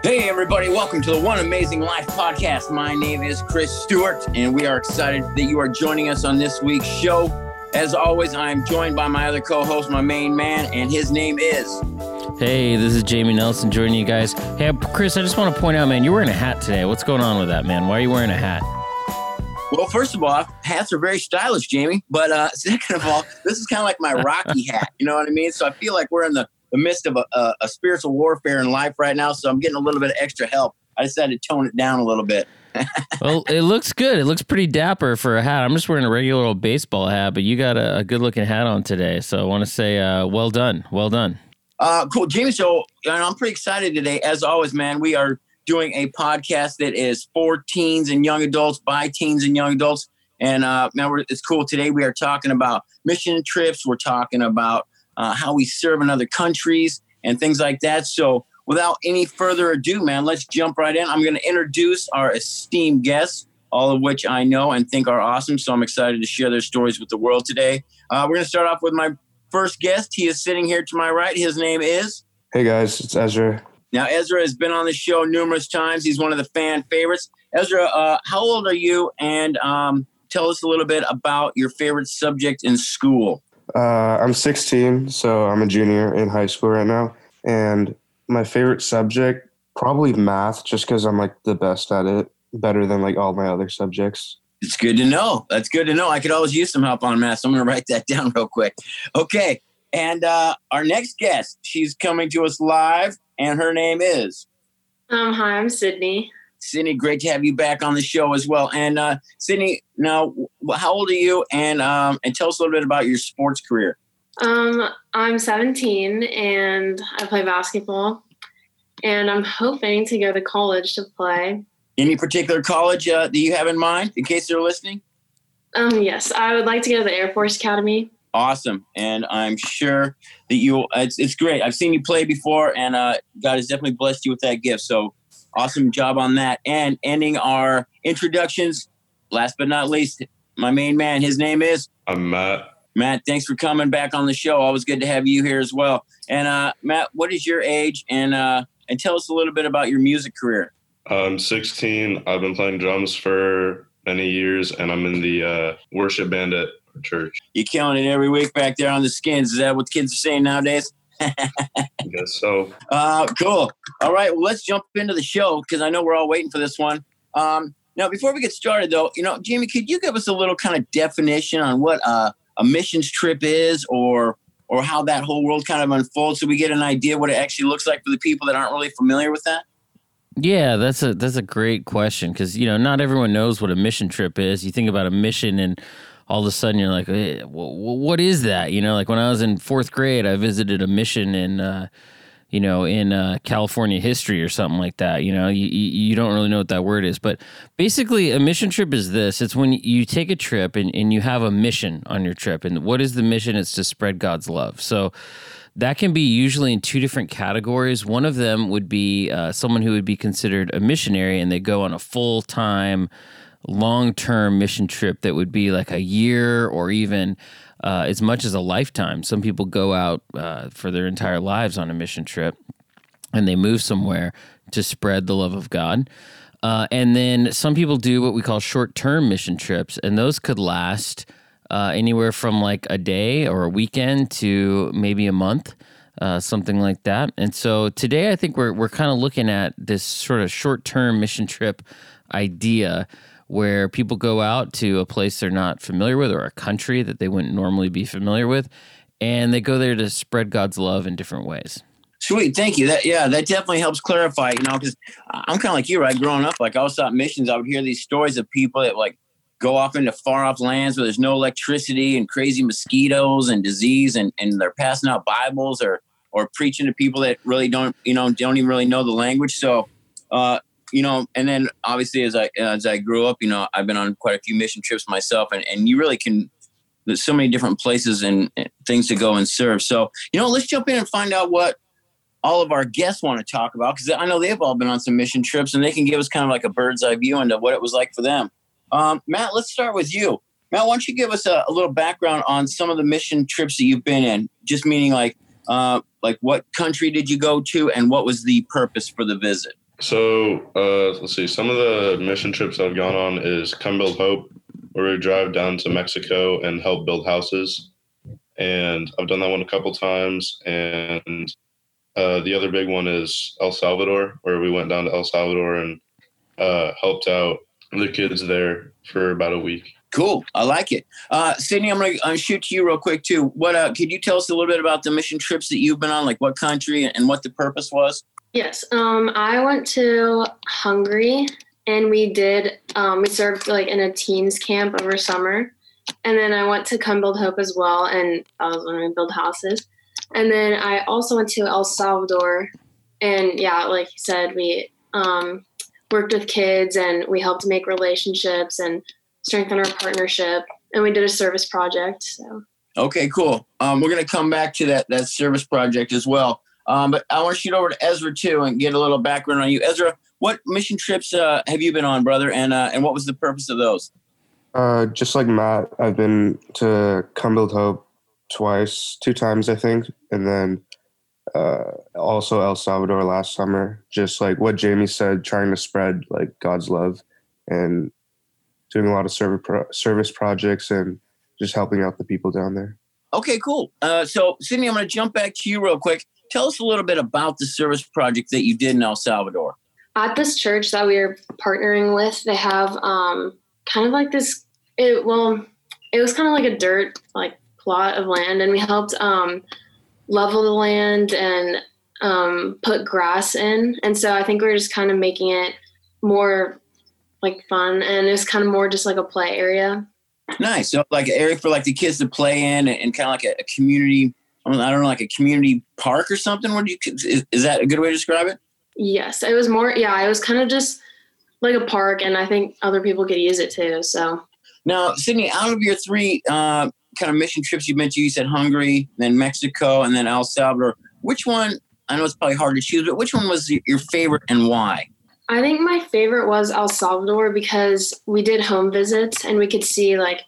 Hey, everybody, welcome to the One Amazing Life podcast. My name is Chris Stewart, and we are excited that you are joining us on this week's show. As always, I am joined by my other co host, my main man, and his name is. Hey, this is Jamie Nelson joining you guys. Hey, Chris, I just want to point out, man, you're wearing a hat today. What's going on with that, man? Why are you wearing a hat? Well, first of all, hats are very stylish, Jamie. But uh, second of all, this is kind of like my Rocky hat. You know what I mean? So I feel like we're in the the midst of a, a, a, spiritual warfare in life right now. So I'm getting a little bit of extra help. I decided to tone it down a little bit. well, it looks good. It looks pretty dapper for a hat. I'm just wearing a regular old baseball hat, but you got a, a good looking hat on today. So I want to say, uh, well done. Well done. Uh, cool. Jamie, so I'm pretty excited today. As always, man, we are doing a podcast that is for teens and young adults, by teens and young adults. And uh, man, it's cool. Today we are talking about mission trips. We're talking about uh, how we serve in other countries and things like that. So, without any further ado, man, let's jump right in. I'm going to introduce our esteemed guests, all of which I know and think are awesome. So, I'm excited to share their stories with the world today. Uh, we're going to start off with my first guest. He is sitting here to my right. His name is. Hey, guys, it's Ezra. Now, Ezra has been on the show numerous times. He's one of the fan favorites. Ezra, uh, how old are you? And um, tell us a little bit about your favorite subject in school. Uh, I'm 16, so I'm a junior in high school right now. And my favorite subject, probably math, just because I'm like the best at it, better than like all my other subjects. It's good to know. That's good to know. I could always use some help on math. So I'm going to write that down real quick. Okay. And uh, our next guest, she's coming to us live, and her name is. Um, hi, I'm Sydney. Sydney, great to have you back on the show as well. And uh, Sydney, now, how old are you? And um, and tell us a little bit about your sports career. Um, I'm 17 and I play basketball, and I'm hoping to go to college to play. Any particular college uh, that you have in mind, in case they're listening? Um, yes, I would like to go to the Air Force Academy. Awesome, and I'm sure that you. It's, it's great. I've seen you play before, and uh, God has definitely blessed you with that gift. So Awesome job on that. And ending our introductions, last but not least, my main man, his name is? I'm Matt. Matt, thanks for coming back on the show. Always good to have you here as well. And uh, Matt, what is your age? And uh, and tell us a little bit about your music career. I'm 16. I've been playing drums for many years, and I'm in the uh, worship band at church. You're killing it every week back there on the skins. Is that what kids are saying nowadays? I guess so. Uh, cool. All right. Well, let's jump into the show because I know we're all waiting for this one. Um, now, before we get started, though, you know, Jamie, could you give us a little kind of definition on what uh, a missions trip is, or or how that whole world kind of unfolds, so we get an idea what it actually looks like for the people that aren't really familiar with that? Yeah, that's a that's a great question because you know not everyone knows what a mission trip is. You think about a mission and all of a sudden you're like, hey, what is that? You know, like when I was in fourth grade, I visited a mission in, uh, you know, in uh, California history or something like that. You know, you, you don't really know what that word is. But basically, a mission trip is this it's when you take a trip and, and you have a mission on your trip. And what is the mission? It's to spread God's love. So, that can be usually in two different categories. One of them would be uh, someone who would be considered a missionary and they go on a full time long term mission trip that would be like a year or even uh, as much as a lifetime. Some people go out uh, for their entire lives on a mission trip and they move somewhere to spread the love of God. Uh, and then some people do what we call short term mission trips, and those could last uh, anywhere from like a day or a weekend to maybe a month. Uh, something like that. And so today, I think we're we're kind of looking at this sort of short term mission trip idea where people go out to a place they're not familiar with or a country that they wouldn't normally be familiar with, and they go there to spread God's love in different ways. Sweet, thank you. That yeah, that definitely helps clarify. You know, because I'm kind of like you, right? Growing up, like I was at missions, I would hear these stories of people that like go off into far off lands where there's no electricity and crazy mosquitoes and disease, and and they're passing out Bibles or or preaching to people that really don't you know don't even really know the language. So uh, you know, and then obviously as I as I grew up, you know, I've been on quite a few mission trips myself, and and you really can. There's so many different places and, things to go and serve. So you know, let's jump in and find out what all of our guests want to talk about because I know they've all been on some mission trips and they can give us kind of like a bird's eye view into what it was like for them. Um, Matt, let's start with you. Matt, why don't you give us a, a, little background on some of the mission trips that you've been in? Just meaning like, uh, like what country did you go to and what was the purpose for the visit? So uh, let's see. Some of the mission trips I've gone on is Come Build Hope, where we drive down to Mexico and help build houses. And I've done that one a couple times. And uh, the other big one is El Salvador, where we went down to El Salvador and uh, helped out the kids there for about a week. Cool. I like it. Uh, Sydney, I'm going to shoot to you real quick, too. What uh, Could you tell us a little bit about the mission trips that you've been on, like what country and what the purpose was? Yes. Um, I went to Hungary and we did, um, we served like in a teens camp over summer. And then I went to Come Build Hope as well. And I was when we build houses. And then I also went to El Salvador. And yeah, like you said, we um, worked with kids and we helped make relationships and strengthen our partnership. And we did a service project. So. Okay, cool. Um, we're to come back to that that service project as well. Um, but I want to shoot over to Ezra too and get a little background on you. Ezra, what mission trips uh, have you been on, brother? And uh, and what was the purpose of those? Uh, just like Matt, I've been to Build Hope twice, two times I think, and then uh, also El Salvador last summer. Just like what Jamie said, trying to spread like God's love and doing a lot of service pro- service projects and just helping out the people down there. Okay, cool. Uh, so Sydney, I'm going to jump back to you real quick. Tell us a little bit about the service project that you did in El Salvador. At this church that we are partnering with, they have um, kind of like this. It well, it was kind of like a dirt like plot of land, and we helped um, level the land and um, put grass in. And so I think we are just kind of making it more like fun, and it's kind of more just like a play area. Nice. So like an area for like the kids to play in, and, and kind of like a, a community I don't know, like a community park or something. What do you is, is that a good way to describe it? Yes, it was more. Yeah, it was kind of just like a park, and I think other people could use it too. So now, Sydney, out of your three uh, kind of mission trips you mentioned, you said Hungary, then Mexico, and then El Salvador. Which one? I know it's probably hard to choose, but which one was your favorite and why? I think my favorite was El Salvador because we did home visits and we could see like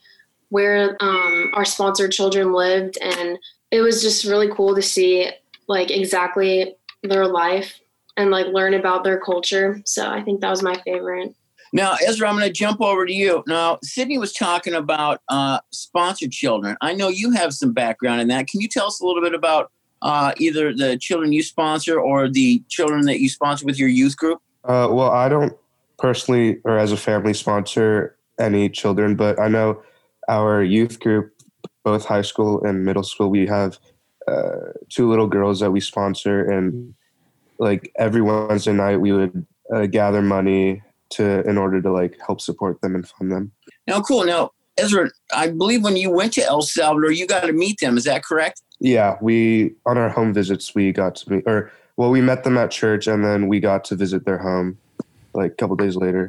where um, our sponsored children lived and it was just really cool to see like exactly their life and like learn about their culture. So I think that was my favorite. Now, Ezra, I'm going to jump over to you. Now, Sydney was talking about uh, sponsored children. I know you have some background in that. Can you tell us a little bit about uh, either the children you sponsor or the children that you sponsor with your youth group? Uh, well, I don't personally or as a family sponsor any children, but I know our youth group both high school and middle school, we have uh, two little girls that we sponsor, and like every Wednesday night, we would uh, gather money to in order to like help support them and fund them. Now, cool. Now, Ezra, I believe when you went to El Salvador, you got to meet them. Is that correct? Yeah, we on our home visits we got to meet, or well, we met them at church, and then we got to visit their home like a couple days later.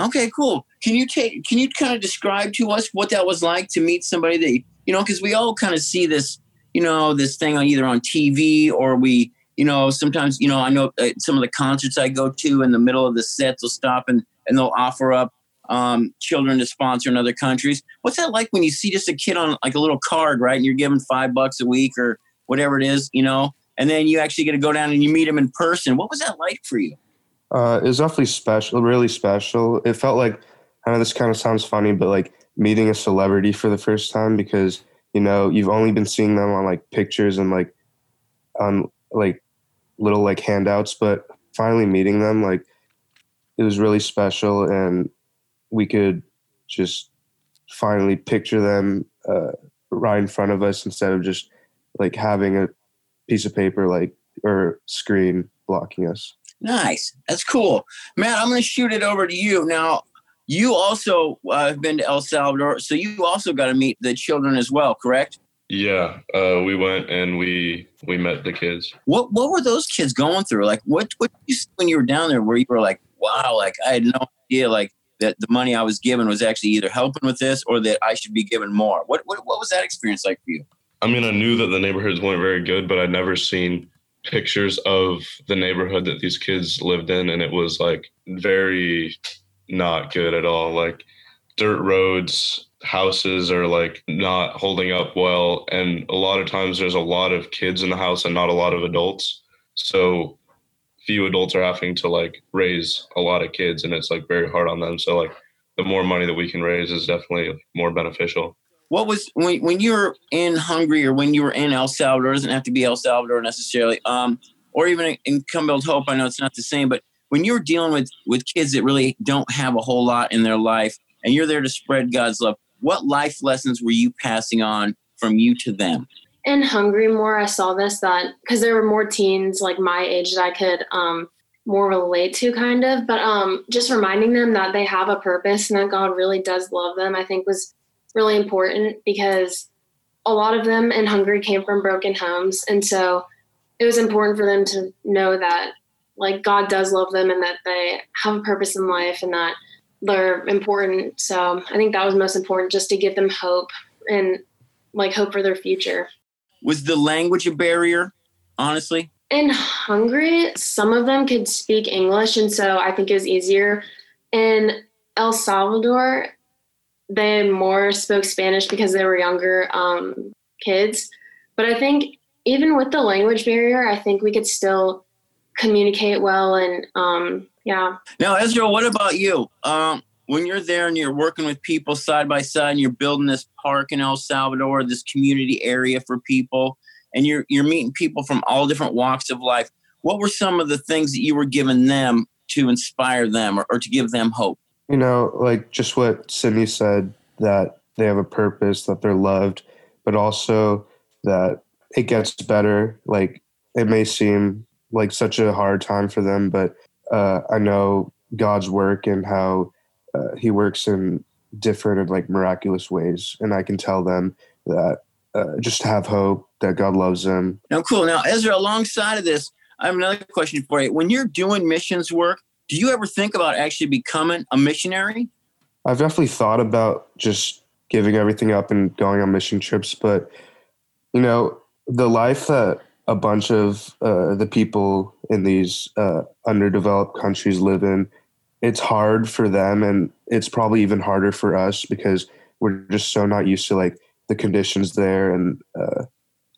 Okay, cool. Can you take? Can you kind of describe to us what that was like to meet somebody that you know? Because we all kind of see this, you know, this thing on either on TV or we, you know, sometimes you know. I know uh, some of the concerts I go to in the middle of the sets will stop and and they'll offer up um, children to sponsor in other countries. What's that like when you see just a kid on like a little card, right? And you're given five bucks a week or whatever it is, you know, and then you actually get to go down and you meet him in person. What was that like for you? Uh, it was definitely special, really special. It felt like, I know this kind of sounds funny, but like meeting a celebrity for the first time because, you know, you've only been seeing them on like pictures and like on like little like handouts, but finally meeting them, like it was really special and we could just finally picture them uh, right in front of us instead of just like having a piece of paper like or screen blocking us. Nice. That's cool. Matt, I'm going to shoot it over to you. Now, you also uh, have been to El Salvador, so you also got to meet the children as well, correct? Yeah, uh, we went and we we met the kids. What what were those kids going through? Like, what what you see when you were down there, where you were like, wow, like I had no idea, like that the money I was given was actually either helping with this or that I should be given more. What what what was that experience like for you? I mean, I knew that the neighborhoods weren't very good, but I'd never seen pictures of the neighborhood that these kids lived in and it was like very not good at all like dirt roads houses are like not holding up well and a lot of times there's a lot of kids in the house and not a lot of adults so few adults are having to like raise a lot of kids and it's like very hard on them. So like the more money that we can raise is definitely more beneficial. What was when when you were in Hungary or when you were in El Salvador? It doesn't have to be El Salvador necessarily, um, or even in Build Hope. I know it's not the same, but when you're dealing with with kids that really don't have a whole lot in their life, and you're there to spread God's love, what life lessons were you passing on from you to them? in Hungary more, I saw this that because there were more teens like my age that I could um, more relate to, kind of. But um, just reminding them that they have a purpose and that God really does love them, I think was really important because a lot of them in Hungary came from broken homes, and so it was important for them to know that like God does love them and that they have a purpose in life and that they're important. So I think that was most important, just to give them hope and like hope for their future. Was the language a barrier, honestly? In Hungary, some of them could speak English, and so I think it was easier. In El Salvador, they more spoke Spanish because they were younger um, kids. But I think even with the language barrier, I think we could still communicate well and um, yeah. Now, Ezra, what about you? Um, when you're there and you're working with people side by side and you're building this park in El Salvador, this community area for people, and you're you're meeting people from all different walks of life, what were some of the things that you were giving them to inspire them or, or to give them hope? You know, like just what Sydney said, that they have a purpose, that they're loved, but also that it gets better. Like it may seem like such a hard time for them, but uh, I know God's work and how uh, he works in different and like miraculous ways, and I can tell them that uh, just have hope that God loves them. Now, cool. Now, Ezra, alongside of this, I have another question for you. When you're doing missions work, do you ever think about actually becoming a missionary? I've definitely thought about just giving everything up and going on mission trips, but you know, the life that a bunch of uh, the people in these uh, underdeveloped countries live in it's hard for them and it's probably even harder for us because we're just so not used to like the conditions there and uh,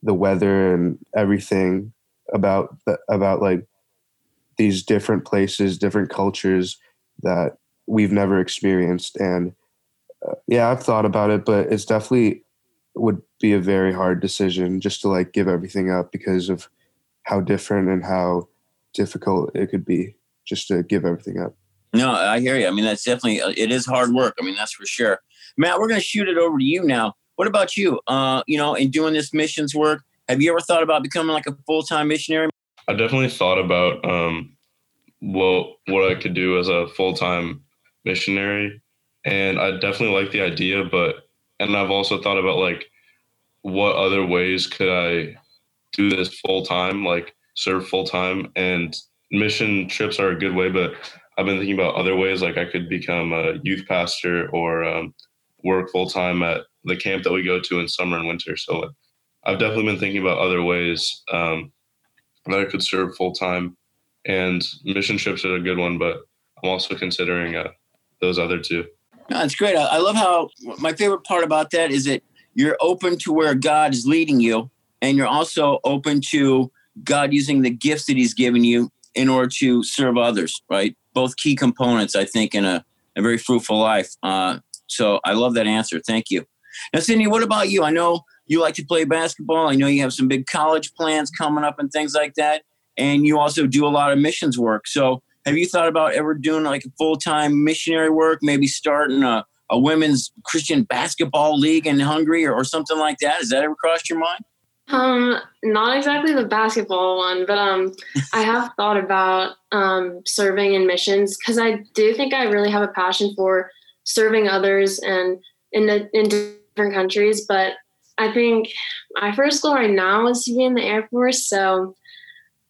the weather and everything about the, about like these different places different cultures that we've never experienced and uh, yeah i've thought about it but it's definitely would be a very hard decision just to like give everything up because of how different and how difficult it could be just to give everything up no, I hear you. I mean, that's definitely uh, it is hard work. I mean, that's for sure. Matt, we're going to shoot it over to you now. What about you? Uh, you know, in doing this missions work, have you ever thought about becoming like a full time missionary? I definitely thought about um, what what I could do as a full time missionary, and I definitely like the idea. But and I've also thought about like what other ways could I do this full time, like serve full time, and mission trips are a good way, but I've been thinking about other ways, like I could become a youth pastor or um, work full time at the camp that we go to in summer and winter. So I've definitely been thinking about other ways um, that I could serve full time, and mission trips are a good one, but I'm also considering uh, those other two. No, it's great. I love how my favorite part about that is that you're open to where God is leading you, and you're also open to God using the gifts that He's given you in order to serve others, right? Both key components, I think, in a, a very fruitful life. Uh, so I love that answer. Thank you. Now, Sydney, what about you? I know you like to play basketball. I know you have some big college plans coming up and things like that. And you also do a lot of missions work. So have you thought about ever doing like a full time missionary work, maybe starting a, a women's Christian basketball league in Hungary or, or something like that? Has that ever crossed your mind? Um, not exactly the basketball one, but um, I have thought about um serving in missions because I do think I really have a passion for serving others and in the, in different countries. But I think my first goal right now is to be in the Air Force, so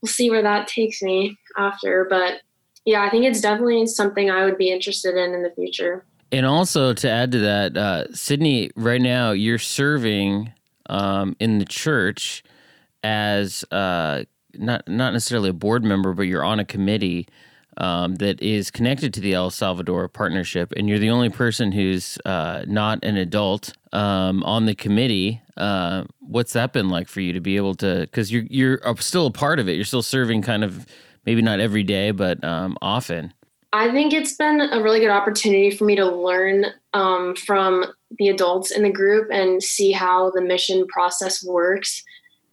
we'll see where that takes me after. But yeah, I think it's definitely something I would be interested in in the future. And also to add to that, uh, Sydney, right now you're serving um, in the church as uh, not not necessarily a board member, but you're on a committee um, that is connected to the El Salvador partnership, and you're the only person who's uh, not an adult um, on the committee. Uh, what's that been like for you to be able to? Because you're you're still a part of it. You're still serving kind of maybe not every day, but um, often? I think it's been a really good opportunity for me to learn um, from the adults in the group and see how the mission process works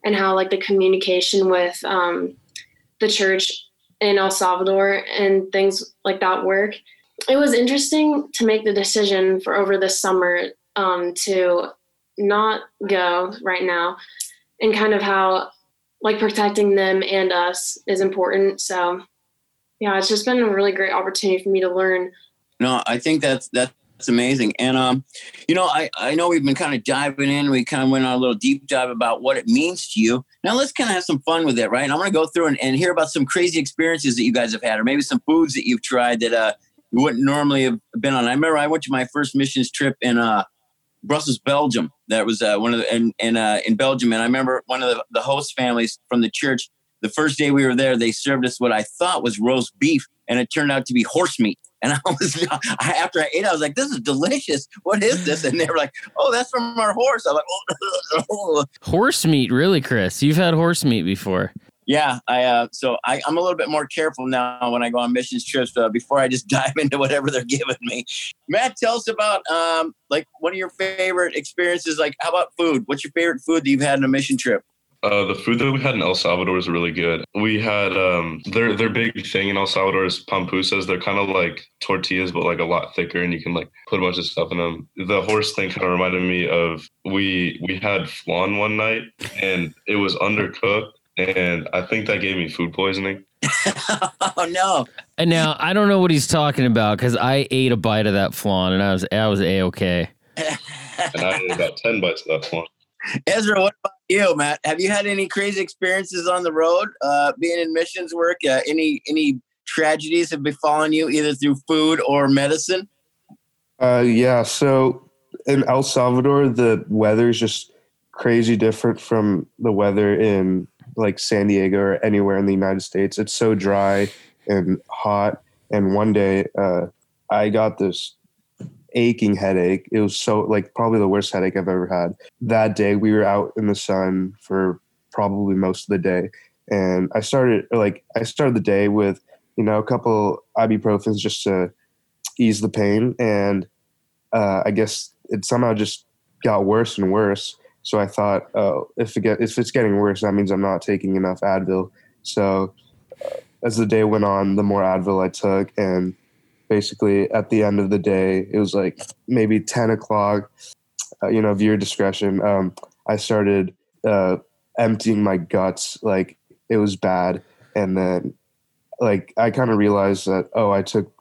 and how like the communication with um, the church in El Salvador and things like that work. It was interesting to make the decision for over the summer um, to not go right now and kind of how like protecting them and us is important. So yeah, it's just been a really great opportunity for me to learn. No, I think that's that's that's amazing. And um, you know, I I know we've been kind of diving in. We kind of went on a little deep dive about what it means to you. Now let's kind of have some fun with it, right? And I'm going to go through and, and hear about some crazy experiences that you guys have had, or maybe some foods that you've tried that uh you wouldn't normally have been on. I remember I went to my first missions trip in uh Brussels, Belgium. That was uh, one of the in in, uh, in Belgium, and I remember one of the, the host families from the church. The first day we were there, they served us what I thought was roast beef, and it turned out to be horse meat. And I was I, after I ate, I was like, "This is delicious. What is this?" And they were like, "Oh, that's from our horse." I'm like, oh. "Horse meat, really, Chris? You've had horse meat before?" Yeah, I uh, so I, I'm a little bit more careful now when I go on missions trips uh, before I just dive into whatever they're giving me. Matt, tell us about um, like one of your favorite experiences. Like, how about food? What's your favorite food that you've had on a mission trip? Uh, the food that we had in El Salvador is really good. We had um, their their big thing in El Salvador is pupusas. They're kind of like tortillas, but like a lot thicker, and you can like put a bunch of stuff in them. The horse thing kind of reminded me of we we had flan one night, and it was undercooked, and I think that gave me food poisoning. oh no! And now I don't know what he's talking about because I ate a bite of that flan and I was I was a okay. and I ate about ten bites of that flan. Ezra, what about you, Matt? Have you had any crazy experiences on the road, uh, being in missions work? Uh, any any tragedies have befallen you either through food or medicine? Uh, yeah. So in El Salvador, the weather is just crazy different from the weather in like San Diego or anywhere in the United States. It's so dry and hot. And one day, uh, I got this aching headache. It was so like probably the worst headache I've ever had. That day, we were out in the sun for probably most of the day, and I started like I started the day with you know a couple ibuprofens just to ease the pain, and uh, I guess it somehow just got worse and worse. So I thought, oh, if it get, if it's getting worse, that means I'm not taking enough Advil. So uh, as the day went on, the more Advil I took, and basically at the end of the day, it was like maybe 10 o'clock. Uh, you know, viewer discretion. Um, I started uh, emptying my guts, like it was bad, and then like I kind of realized that oh, I took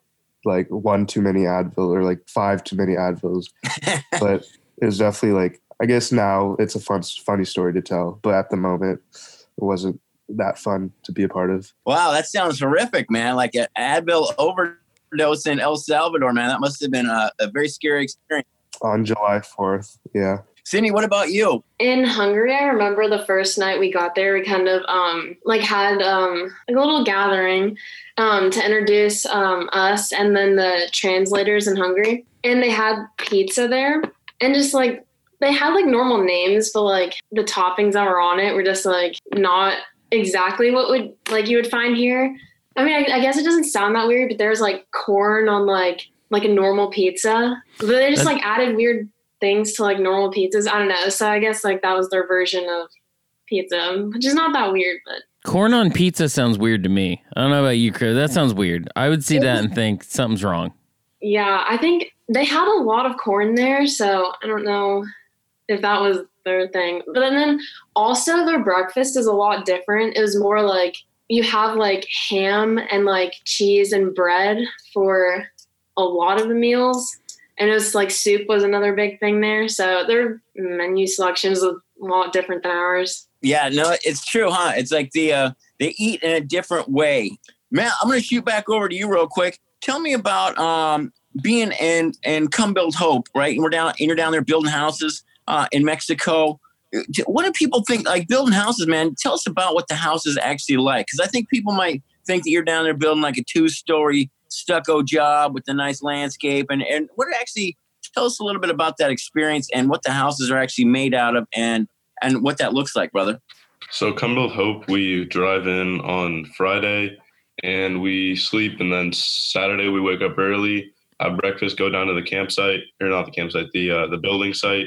like one too many Advil or like five too many Advils, but it was definitely like I guess now it's a fun, funny story to tell, but at the moment, it wasn't that fun to be a part of. Wow, that sounds horrific, man! Like an Advil overdose in El Salvador, man. That must have been a, a very scary experience. On July fourth, yeah. Sydney, what about you? In Hungary, I remember the first night we got there, we kind of um, like had um, like a little gathering um, to introduce um, us and then the translators in Hungary, and they had pizza there, and just like they had like normal names, but like the toppings that were on it were just like not exactly what would like you would find here. I mean, I, I guess it doesn't sound that weird, but there's like corn on like like a normal pizza, but they just like added weird things to like normal pizzas. I don't know. So I guess like that was their version of pizza, which is not that weird, but corn on pizza sounds weird to me. I don't know about you, Chris. That sounds weird. I would see that and think something's wrong. Yeah, I think they had a lot of corn there, so I don't know if that was their thing. But then also their breakfast is a lot different. It was more like you have like ham and like cheese and bread for a lot of the meals. And it was like soup was another big thing there. So their menu selection is a lot different than ours. Yeah, no, it's true, huh? It's like the uh they eat in a different way. Matt, I'm gonna shoot back over to you real quick. Tell me about um being in and come build hope, right? And we're down and you're down there building houses uh, in Mexico. What do people think? Like building houses, man. Tell us about what the house is actually like, because I think people might think that you're down there building like a two-story stucco job with a nice landscape, and and what actually tell us a little bit about that experience and what the houses are actually made out of, and and what that looks like, brother. So, Build Hope, we drive in on Friday and we sleep. And then Saturday we wake up early, have breakfast, go down to the campsite or not the campsite, the uh, the building site,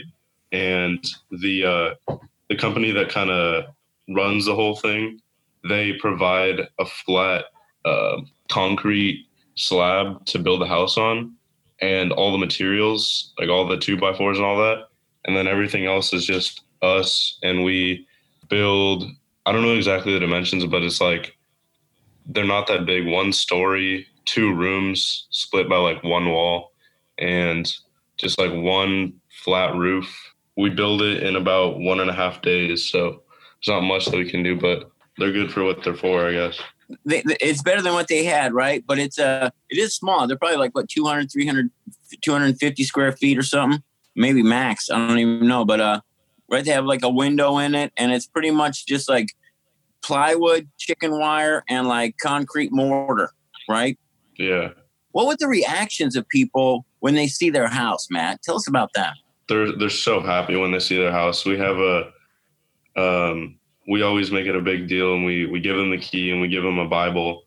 and the uh, the company that kind of runs the whole thing. They provide a flat uh, concrete slab to build a house on, and all the materials, like all the two by fours and all that, and then everything else is just us, and we build. I don't know exactly the dimensions, but it's like they're not that big. One story, two rooms split by like one wall, and just like one flat roof. We build it in about one and a half days, so there's not much that we can do, but they're good for what they're for, I guess. It's better than what they had, right? But it's uh it is small. They're probably like what 200, 300, 250 square feet or something, maybe max. I don't even know, but uh, right? They have like a window in it, and it's pretty much just like plywood, chicken wire, and like concrete mortar, right? Yeah. What were the reactions of people when they see their house, Matt? Tell us about that. They're they're so happy when they see their house. We have a um we always make it a big deal and we we give them the key and we give them a Bible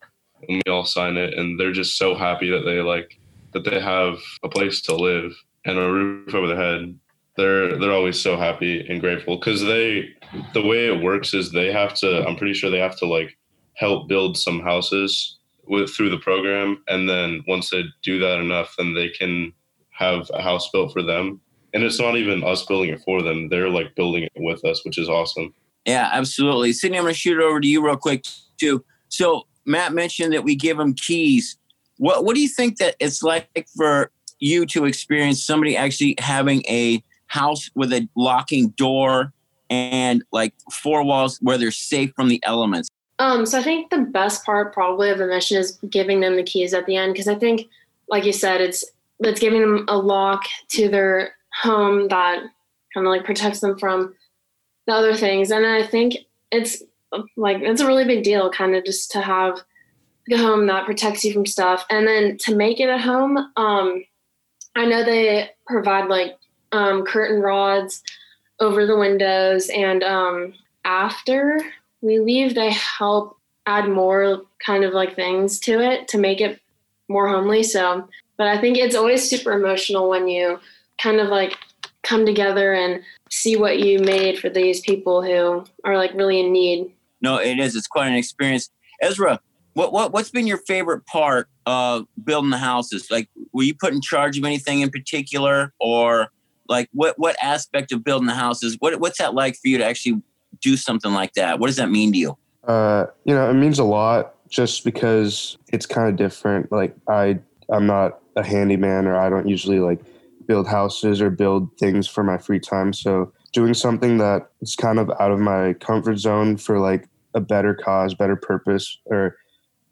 and we all sign it and they're just so happy that they like that they have a place to live and a roof over their head. They're they're always so happy and grateful because they the way it works is they have to I'm pretty sure they have to like help build some houses with through the program and then once they do that enough then they can have a house built for them and it's not even us building it for them they're like building it with us which is awesome Yeah, absolutely. Sydney, I'm going to shoot it over to you real quick too. So Matt mentioned that we give them keys. What What do you think that it's like for you to experience somebody actually having a house with a locking door and like four walls where they're safe from the elements? Um, so I think the best part probably of the mission is giving them the keys at the end because I think, like you said, it's it's giving them a lock to their home that kind of like protects them from the other things, and I think it's like it's a really big deal, kind of just to have a home that protects you from stuff, and then to make it a home. Um, I know they provide like um, curtain rods over the windows, and um, after we leave, they help add more kind of like things to it to make it more homely. So, but I think it's always super emotional when you kind of like come together and see what you made for these people who are like really in need. No, it is. It's quite an experience. Ezra, what what what's been your favorite part of building the houses? Like, were you put in charge of anything in particular, or like what what aspect of building the houses? What what's that like for you to actually do something like that? What does that mean to you? Uh, you know, it means a lot just because it's kind of different. Like I, I'm not a handyman, or I don't usually like build houses or build things for my free time. So doing something that is kind of out of my comfort zone for like a better cause, better purpose, or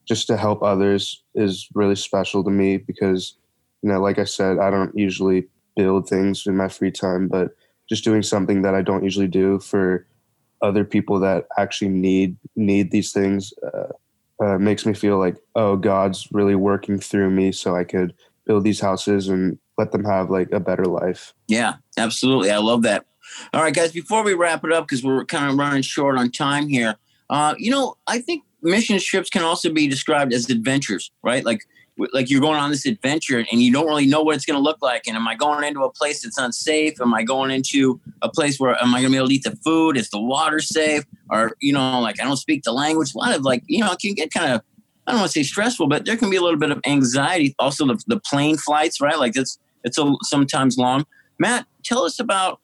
just to help others is really special to me because, you know, like I said, I don't usually build things in my free time, but just doing something that I don't usually do for other people that actually need need these things uh, uh, makes me feel like oh god's really working through me so i could build these houses and let them have like a better life Yeah, absolutely. I love that. All right, guys, before we wrap it up, because we're kind of running short on time here, uh, you know, I think mission trips can also be described as adventures, right? Like, like you're going on this adventure and you don't really know what it's going to look like. And am I going into a place that's unsafe? Am I going into a place where am I going to be able to eat the food? Is the water safe? Or you know, like I don't speak the language. A lot of like, you know, it can get kind of I don't want to say stressful, but there can be a little bit of anxiety. Also, the, the plane flights, right? Like it's it's a, sometimes long. Matt, tell us about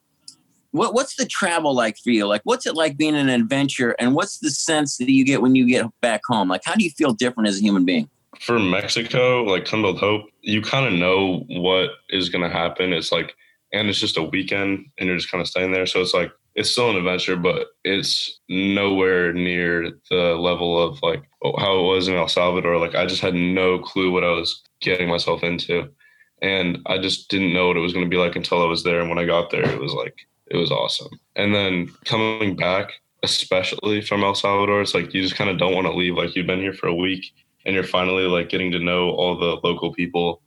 what what's the travel like for you? Like, what's it like being an adventure, and what's the sense that you get when you get back home? Like, how do you feel different as a human being? for Mexico, like Build Hope, you kind of know what is going to happen. It's like, and it's just a weekend and you're just kind of staying there. So it's like, it's still an adventure, but it's nowhere near the level of like oh, how it was in El Salvador. Like, I just had no clue what I was getting myself into. And I just didn't know what it was going to be like until I was there. And when I got there, it was like, it was awesome. And then coming back, especially from El Salvador, it's like you just kind of don't want to leave. Like, you've been here for a week and you're finally like getting to know all the local people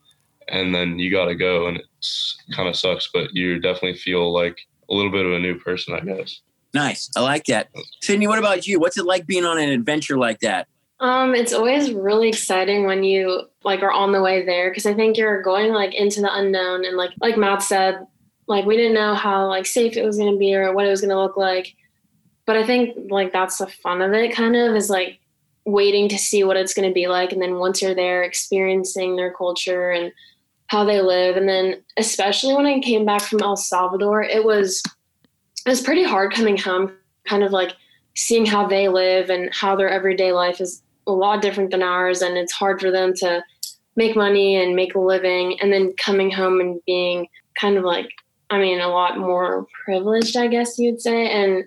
and then you got to go and it's kind of sucks but you definitely feel like a little bit of a new person i guess Nice, I like that. Sydney, what about you? What's it like being on an adventure like that? Um, it's always really exciting when you like are on the way there because I think you're going like into the unknown and like like Matt said, like we didn't know how like safe it was to be or what it was to look like. But I think like that's the fun of it kind of is like waiting to see what it's to be like and then once you're there experiencing their culture and how they live and then especially when I came back from El Salvador, it was it was pretty hard coming home kind of like seeing how they live and how their everyday life is a lot different than ours and it's hard for them to make money and make a living and then coming home and being kind of like i mean a lot more privileged i guess you'd say. And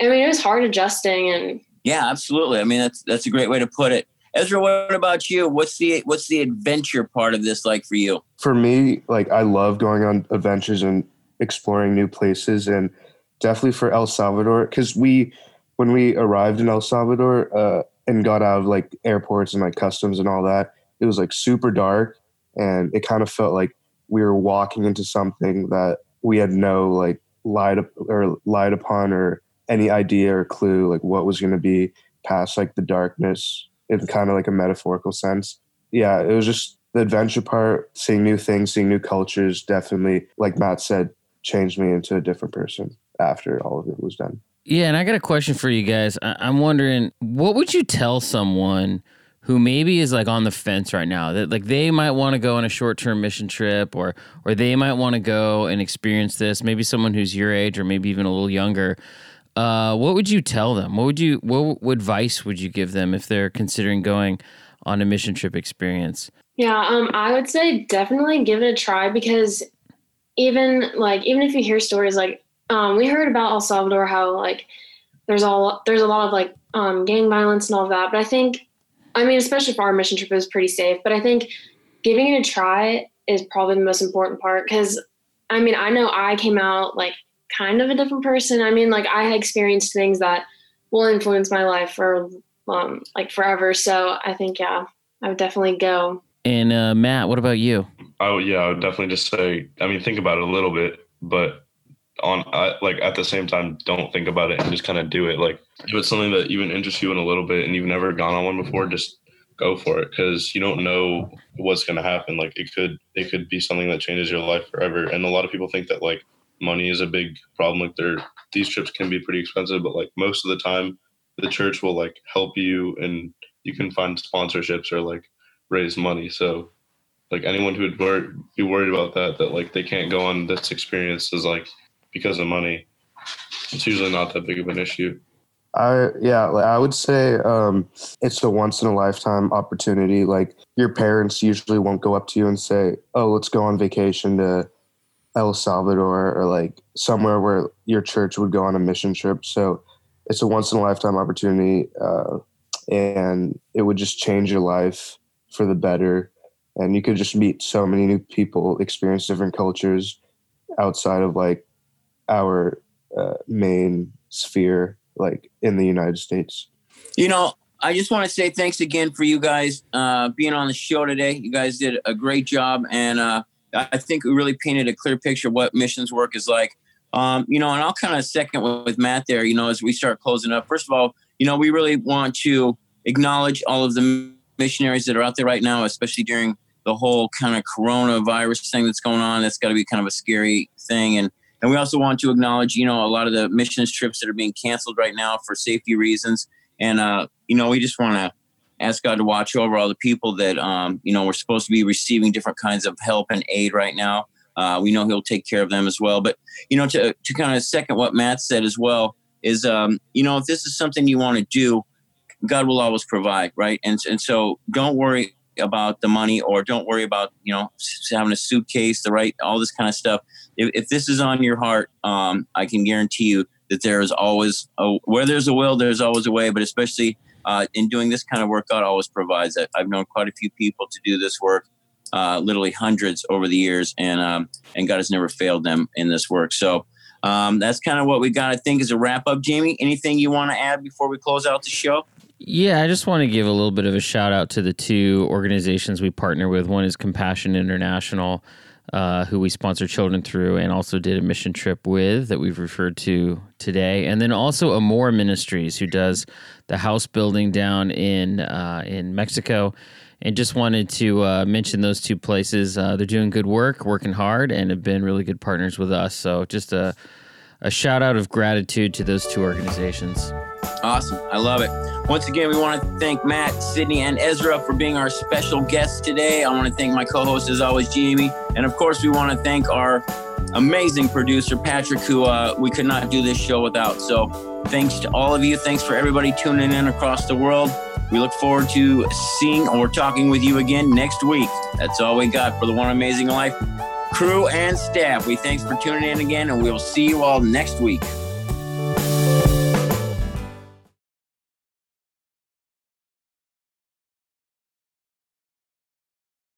i mean it was hard adjusting and yeah absolutely. I mean that's that's a great way to put it. Ezra what about you? What's the what's the adventure part of this like for you? For me, like I love going on adventures and exploring new places, and definitely for El Salvador because we, when we arrived in El Salvador uh, and got out of like airports and like customs and all that, it was like super dark, and it kind of felt like we were walking into something that we had no like light up or light upon or any idea or clue like what was going to be past like the darkness in kind of like a metaphorical sense. Yeah, it was just the adventure part, seeing new things, seeing new cultures, definitely, like Matt said, changed me into a different person after all of it was done. Yeah, and I got a question for you guys. I- I'm wondering, what would you tell someone who maybe is like on the fence right now that like they might want to go on a short-term mission trip, or or they might want to go and experience this? Maybe someone who's your age, or maybe even a little younger. Uh, what would you tell them? What would you what, what advice would you give them if they're considering going on a mission trip experience? Yeah, um, I would say definitely give it a try because even like even if you hear stories like um, we heard about El Salvador, how like there's all there's a lot of like um, gang violence and all of that, but I think I mean especially for our mission trip it was pretty safe, but I think giving it a try is probably the most important part because I mean I know I came out like kind of a different person. I mean like I experienced things that will influence my life for um, like forever. So I think yeah, I would definitely go. And uh, Matt, what about you? I would, yeah, I would definitely just say. I mean, think about it a little bit, but on I, like at the same time, don't think about it and just kind of do it. Like if it's something that even interests you in a little bit and you've never gone on one before, just go for it because you don't know what's going to happen. Like it could it could be something that changes your life forever. And a lot of people think that like money is a big problem. Like they're these trips can be pretty expensive, but like most of the time, the church will like help you and you can find sponsorships or like raise money. So like anyone who would wor- be worried about that, that like they can't go on this experience is like because of money. It's usually not that big of an issue. I yeah, I would say um, it's a once in a lifetime opportunity. Like your parents usually won't go up to you and say, "Oh, let's go on vacation to El Salvador" or like somewhere where your church would go on a mission trip. So it's a once in a lifetime opportunity, uh, and it would just change your life for the better. And you could just meet so many new people, experience different cultures outside of like our uh, main sphere like in the United States. You know, I just want to say thanks again for you guys uh, being on the show today. You guys did a great job, and uh, I think we really painted a clear picture of what missions work is like. Um, you know, and I'll kind of second with, Matt there. You know, as we start closing up. First of all, you know, we really want to acknowledge all of the missionaries that are out there right now, especially during the whole kind of coronavirus thing that's going on. That's got to be kind of a scary thing, and and we also want to acknowledge, you know, a lot of the missions trips that are being canceled right now for safety reasons. And, uh, you know, we just want to ask God to watch over all the people that, um, you know, we're supposed to be receiving different kinds of help and aid right now. Uh, we know He'll take care of them as well. But, you know, to, to kind of second what Matt said as well is, um, you know, if this is something you want to do, God will always provide, right? And, and so don't worry about the money or don't worry about, you know, having a suitcase, the right, all this kind of stuff if, if this is on your heart, um, I can guarantee you that there is always a, where there's a will, there's always a way. But especially uh, in doing this kind of work, God always provides. I, I've known quite a few people to do this work, uh, literally hundreds over the years, and um, and God has never failed them in this work. So. Um, that's kind of what we got. I think is a wrap up. Jamie, anything you want to add before we close out the show? Yeah, I just want to give a little bit of a shout out to the two organizations we partner with. One is Compassion International. Uh, who we sponsor children through and also did a mission trip with that we've referred to today. And then also Amor Ministries, who does the house building down in uh, in Mexico. And just wanted to uh, mention those two places. Uh, they're doing good work, working hard, and have been really good partners with us. So just a, a shout out of gratitude to those two organizations. Awesome. I love it. Once again, we want to thank Matt, Sydney, and Ezra for being our special guests today. I want to thank my co host, as always, Jamie. And of course, we want to thank our amazing producer, Patrick, who uh, we could not do this show without. So thanks to all of you. Thanks for everybody tuning in across the world. We look forward to seeing or talking with you again next week. That's all we got for the One Amazing Life crew and staff. We thanks for tuning in again, and we'll see you all next week.